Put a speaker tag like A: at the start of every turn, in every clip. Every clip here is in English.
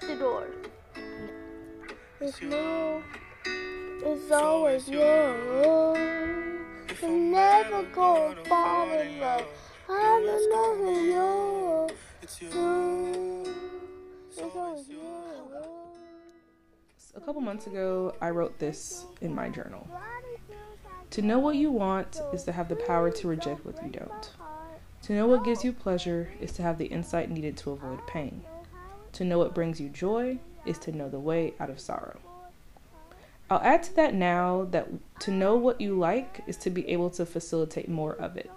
A: lock the door. It's you. It's always you. You're never gonna fall in love. I'm in love with you. It's you. It's always you.
B: A couple months ago, I wrote this in my journal. To know what you want is to have the power to reject what you don't. To know what gives you pleasure is to have the insight needed to avoid pain. To know what brings you joy is to know the way out of sorrow. I'll add to that now that to know what you like is to be able to facilitate more of it.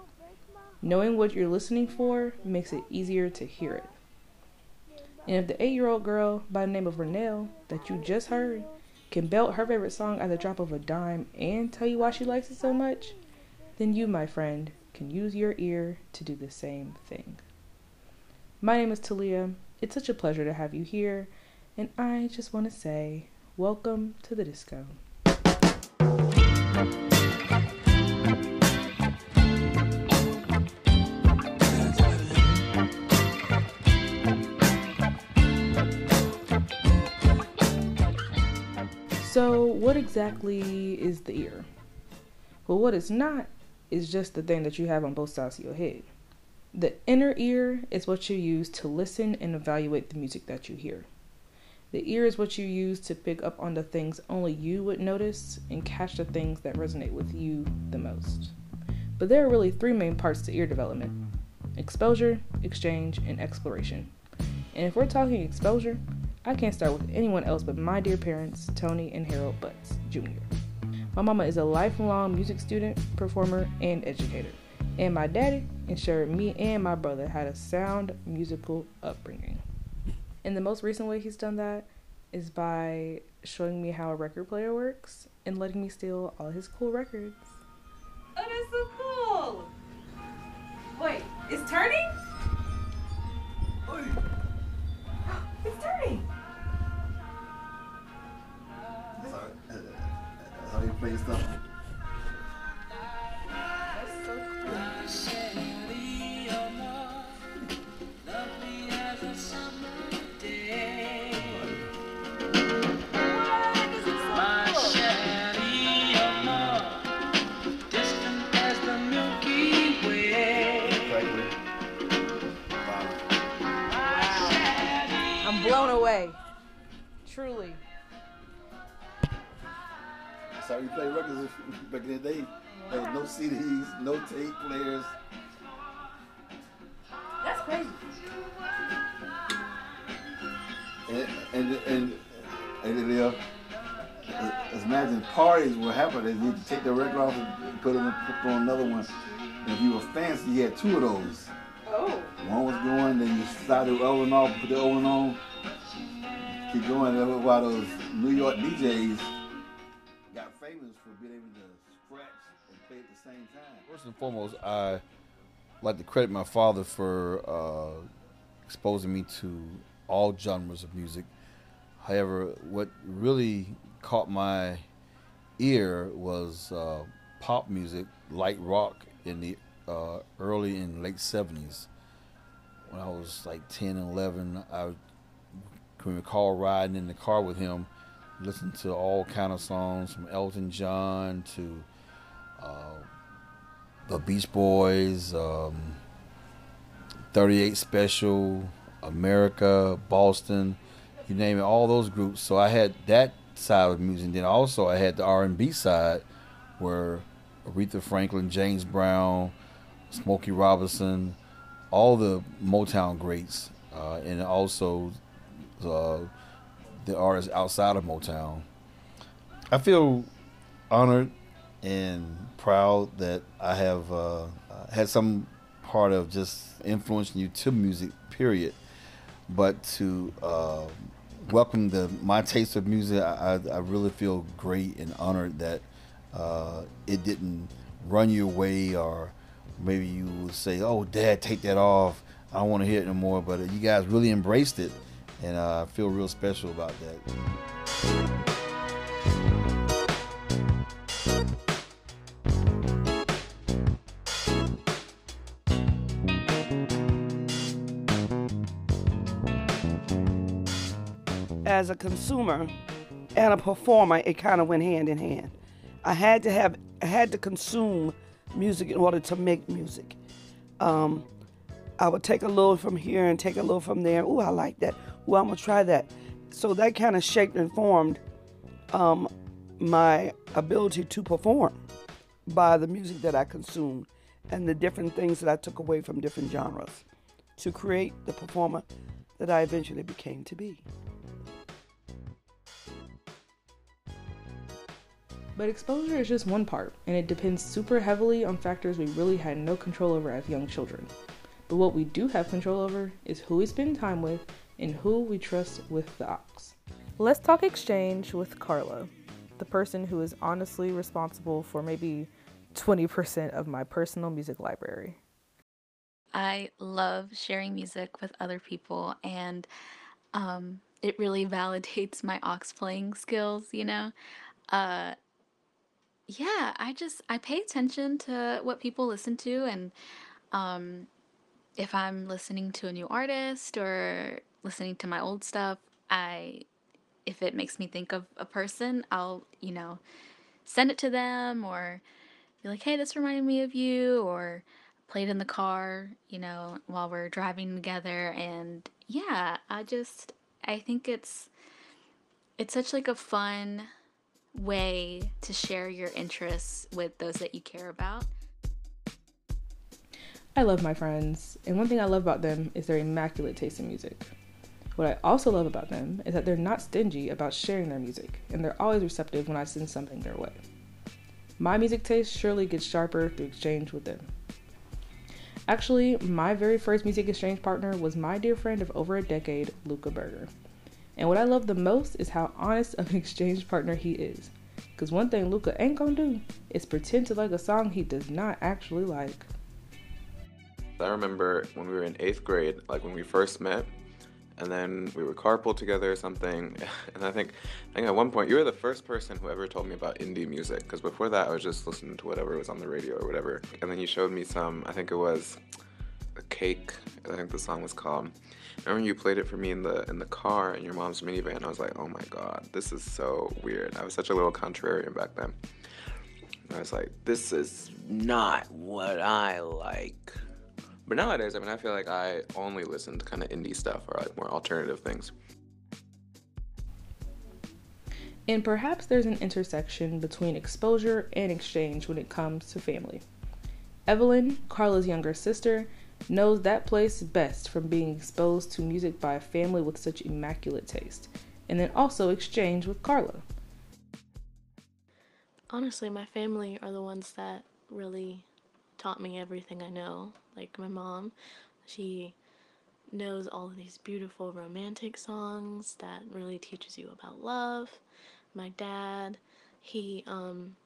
B: Knowing what you're listening for makes it easier to hear it. And if the eight year old girl by the name of Renelle that you just heard can belt her favorite song at the drop of a dime and tell you why she likes it so much, then you, my friend, can use your ear to do the same thing. My name is Thalia. It's such a pleasure to have you here, and I just want to say, welcome to the disco. So, what exactly is the ear? Well, what it's not is just the thing that you have on both sides of your head. The inner ear is what you use to listen and evaluate the music that you hear. The ear is what you use to pick up on the things only you would notice and catch the things that resonate with you the most. But there are really three main parts to ear development exposure, exchange, and exploration. And if we're talking exposure, I can't start with anyone else but my dear parents, Tony and Harold Butts Jr. My mama is a lifelong music student, performer, and educator. And my daddy ensured me and my brother had a sound musical upbringing. And the most recent way he's done that is by showing me how a record player works and letting me steal all his cool records.
C: Oh, that's so cool. Wait, it's turning? It's turning.
D: Sorry. That's how you play stuff.
B: Blown away. Truly.
D: That's how you play records back in the day. There was no CDs, no tape players.
C: That's crazy.
D: And and and, and then, uh, imagine parties were happening. You take the record off and put it in, put on another one. And if you were fancy, you had two of those.
C: Oh.
D: One was going, then you slide the other one off, put the other one on. Keep going. That was why those New York DJs got famous for being able to scratch and play at the same time.
E: First and foremost, I like to credit my father for uh, exposing me to all genres of music. However, what really caught my ear was uh, pop music, light rock in the uh, early and late 70s. When I was like 10 and 11, I can recall riding in the car with him, listening to all kind of songs from Elton John to uh, the Beach Boys, um, 38 Special, America, Boston, you name it, all those groups. So I had that side of music. And Then also I had the R&B side, where Aretha Franklin, James Brown, Smokey Robinson, all the Motown greats, uh, and also uh, the artists outside of Motown. I feel honored and proud that I have uh, had some part of just influencing you to music, period. But to uh, welcome the my taste of music, I, I I really feel great and honored that uh, it didn't run you away, or maybe you would say, "Oh, Dad, take that off. I don't want to hear it no more." But you guys really embraced it, and uh, I feel real special about that.
F: as a consumer and a performer, it kind of went hand in hand. I had to have, I had to consume music in order to make music. Um, I would take a little from here and take a little from there. Ooh, I like that. Ooh, I'm gonna try that. So that kind of shaped and formed um, my ability to perform by the music that I consumed and the different things that I took away from different genres to create the performer that I eventually became to be.
B: But exposure is just one part, and it depends super heavily on factors we really had no control over as young children. But what we do have control over is who we spend time with and who we trust with the aux.
G: Let's talk exchange with Carla, the person who is honestly responsible for maybe 20% of my personal music library.
H: I love sharing music with other people, and um, it really validates my aux playing skills, you know? Uh, yeah, I just I pay attention to what people listen to and um if I'm listening to a new artist or listening to my old stuff, I if it makes me think of a person, I'll, you know, send it to them or be like, "Hey, this reminded me of you," or play it in the car, you know, while we're driving together and yeah, I just I think it's it's such like a fun way to share your interests with those that you care about.
B: I love my friends, and one thing I love about them is their immaculate taste in music. What I also love about them is that they're not stingy about sharing their music, and they're always receptive when I send something their way. My music taste surely gets sharper through exchange with them. Actually, my very first music exchange partner was my dear friend of over a decade, Luca Berger. And what I love the most is how honest of an exchange partner he is. Because one thing Luca ain't gonna do is pretend to like a song he does not actually like.
I: I remember when we were in eighth grade, like when we first met, and then we were carpool together or something. And I think, I think at one point you were the first person who ever told me about indie music, because before that I was just listening to whatever was on the radio or whatever. And then you showed me some. I think it was a cake. I think the song was called. I remember you played it for me in the in the car in your mom's minivan. I was like, oh my god, this is so weird. I was such a little contrarian back then. I was like, this is not what I like. But nowadays, I mean, I feel like I only listen to kind of indie stuff or like more alternative things.
B: And perhaps there's an intersection between exposure and exchange when it comes to family. Evelyn, Carla's younger sister, knows that place best from being exposed to music by a family with such immaculate taste, and then also exchange with Carla.
J: Honestly, my family are the ones that really taught me everything I know. Like my mom, she knows all of these beautiful romantic songs that really teaches you about love. My dad, he um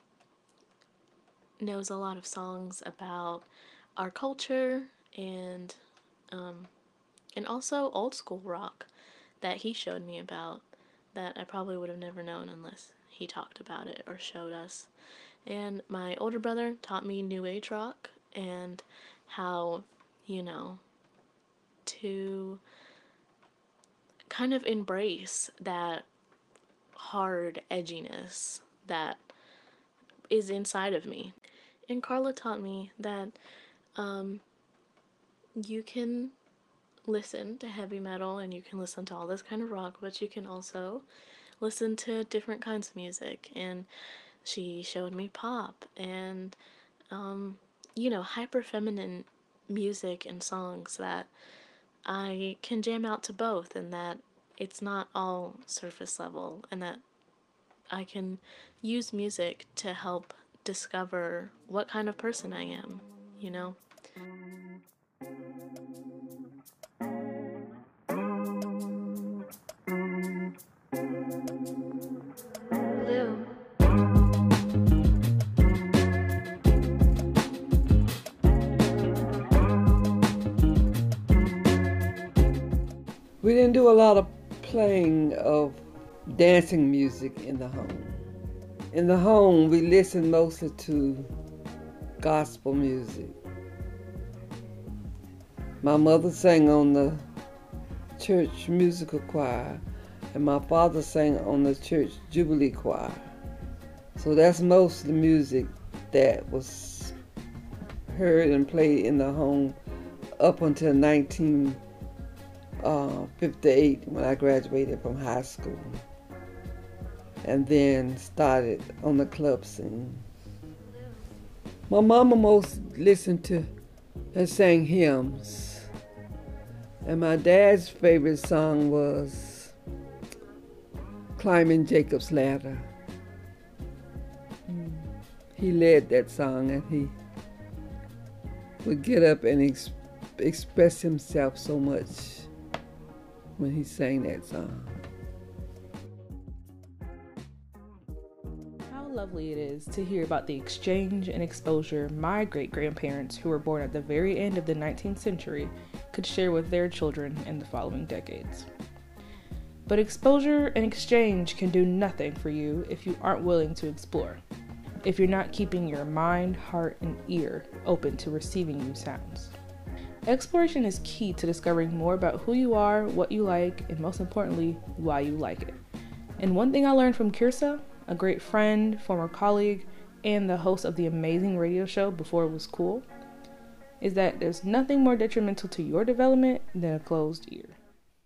J: knows a lot of songs about our culture and um and also old school rock that he showed me about that I probably would have never known unless he talked about it or showed us. And my older brother taught me new age rock and how, you know, to kind of embrace that hard edginess that is inside of me. And Carla taught me that um, you can listen to heavy metal and you can listen to all this kind of rock, but you can also listen to different kinds of music. And she showed me pop and, um, you know, hyper feminine music and songs that I can jam out to both and that it's not all surface level and that I can use music to help discover what kind of person I am, you know?
K: Didn't do a lot of playing of dancing music in the home. In the home, we listened mostly to gospel music. My mother sang on the church musical choir, and my father sang on the church Jubilee Choir. So that's most of the music that was heard and played in the home up until Uh, 1958 when I graduated from high school. And then started on the club scene. My mama most listened to and sang hymns. And my dad's favorite song was Climbing Jacob's Ladder. Hmm. He led that song and he would get up and ex- express himself so much when he sang that song.
B: How lovely it is to hear about the exchange and exposure my great grandparents, who were born at the very end of the 19th century, could share with their children in the following decades. But exposure and exchange can do nothing for you if you aren't willing to explore, if you're not keeping your mind, heart, and ear open to receiving new sounds. Exploration is key to discovering more about who you are, what you like, and most importantly, why you like it. And one thing I learned from Kirsa, a great friend, former colleague, and the host of the amazing radio show Before It Was Cool, is that there's nothing more detrimental to your development than a closed ear.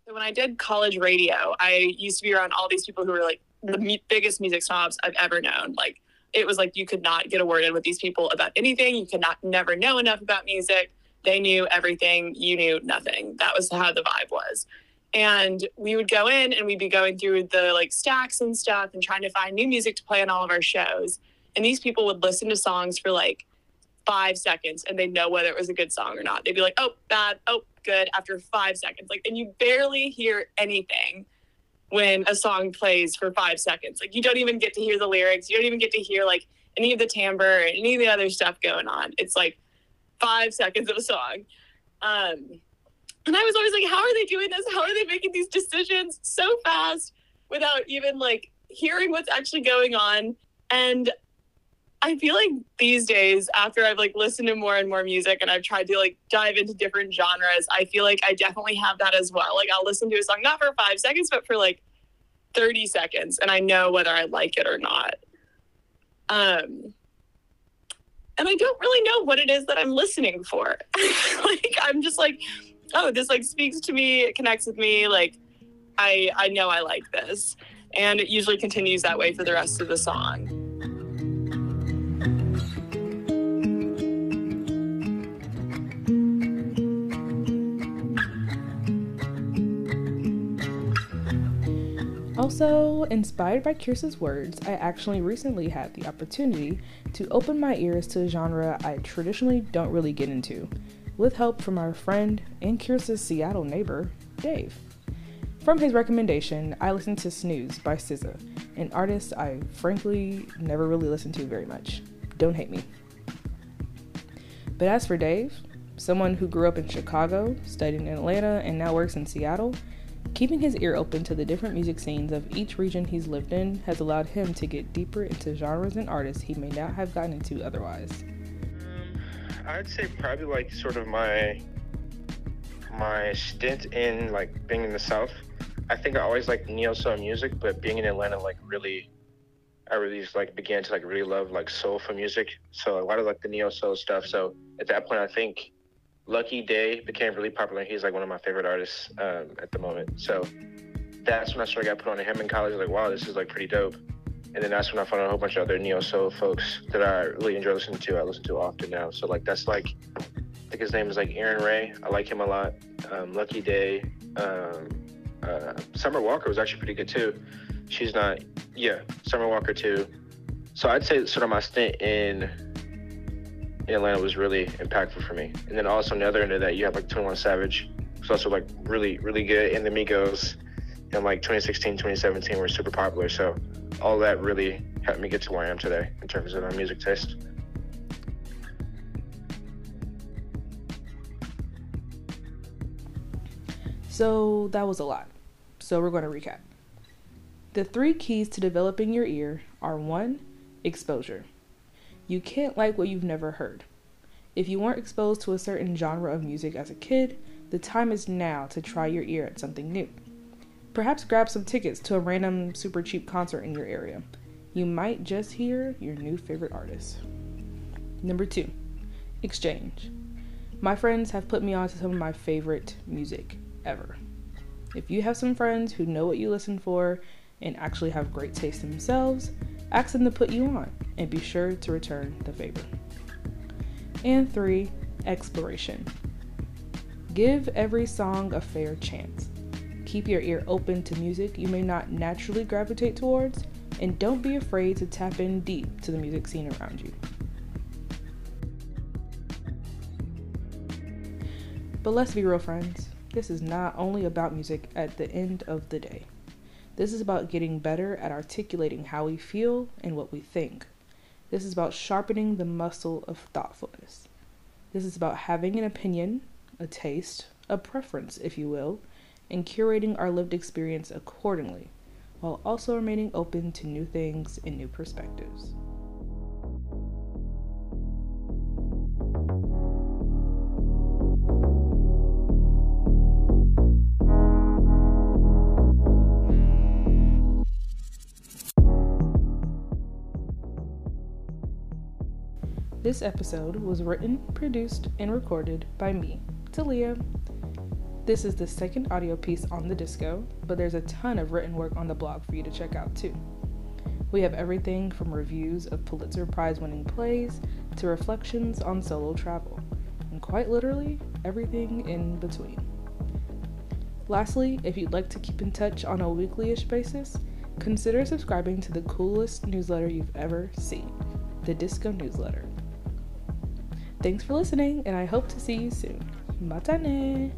L: So when I did college radio, I used to be around all these people who were like the mu- biggest music snobs I've ever known. Like it was like you could not get a word in with these people about anything. You could not never know enough about music. They knew everything. You knew nothing. That was how the vibe was. And we would go in and we'd be going through the like stacks and stuff and trying to find new music to play on all of our shows. And these people would listen to songs for like five seconds and they'd know whether it was a good song or not. They'd be like, oh, bad, oh, good after five seconds. Like, and you barely hear anything when a song plays for five seconds. Like, you don't even get to hear the lyrics. You don't even get to hear like any of the timbre or any of the other stuff going on. It's like five seconds of a song. Um, and I was always like, how are they doing this? How are they making these decisions so fast without even like hearing what's actually going on? And I feel like these days, after I've like listened to more and more music and I've tried to like dive into different genres, I feel like I definitely have that as well. Like I'll listen to a song not for five seconds, but for like 30 seconds, and I know whether I like it or not. Um, and I don't really know what it is that I'm listening for. like I'm just like, oh, this like speaks to me, it connects with me, like I I know I like this. And it usually continues that way for the rest of the song.
B: Also, inspired by Kirsa's words, I actually recently had the opportunity to open my ears to a genre I traditionally don't really get into, with help from our friend and Kirsa's Seattle neighbor, Dave. From his recommendation, I listened to Snooze by SZA, an artist I frankly never really listened to very much. Don't hate me. But as for Dave, someone who grew up in Chicago, studied in Atlanta, and now works in Seattle, keeping his ear open to the different music scenes of each region he's lived in has allowed him to get deeper into genres and artists he may not have gotten into otherwise.
M: Um, I'd say probably like sort of my my stint in like being in the South. I think I always liked neo soul music, but being in Atlanta like really I really just like began to like really love like soulful music. So a lot of like the neo soul stuff. So at that point I think Lucky Daye became really popular. He's like one of my favorite artists um, at the moment. So that's when I sort of got put on to him in college. Like, wow, this is like pretty dope. And then that's when I found a whole bunch of other neo soul folks that I really enjoy listening to. I listen to often now. So like that's like I think his name is like Aaron Ray. I like him a lot. Um, Lucky Daye. Um, uh, Summer Walker was actually pretty good too. She's not, yeah, Summer Walker too. So I'd say sort of my stint in in Atlanta was really impactful for me. And then also on the other end of that, you have like 21 Savage, who's also like really, really good. And the Migos in like 2016, 2017 were super popular. So all that really helped me get to where I am today in terms of my music taste.
B: So that was a lot. So we're going to recap. The three keys to developing your ear are one, exposure. You can't like what you've never heard. If you weren't exposed to a certain genre of music as a kid, the time is now to try your ear at something new. Perhaps grab some tickets to a random super cheap concert in your area. You might just hear your new favorite artist. Number two, exchange. My friends have put me on to some of my favorite music ever. If you have some friends who know what you listen for and actually have great taste themselves, ask them to put you on and be sure to return the favor. And three, exploration. Give every song a fair chance. Keep your ear open to music you may not naturally gravitate towards, and don't be afraid to tap in deep to the music scene around you. But let's be real, friends. This is not only about music at the end of the day. This is about getting better at articulating how we feel and what we think. This is about sharpening the muscle of thoughtfulness. This is about having an opinion, a taste, a preference, if you will, and curating our lived experience accordingly, while also remaining open to new things and new perspectives. This episode was written, produced, and recorded by me, Thalia. This is the second audio piece on the disco, but there's a ton of written work on the blog for you to check out too. We have everything from reviews of Pulitzer Prize winning plays to reflections on solo travel, and quite literally, everything in between. Lastly, if you'd like to keep in touch on a weekly ish basis, consider subscribing to the coolest newsletter you've ever seen the Disco Newsletter. Thanks for listening, and I hope to see you soon. Matane!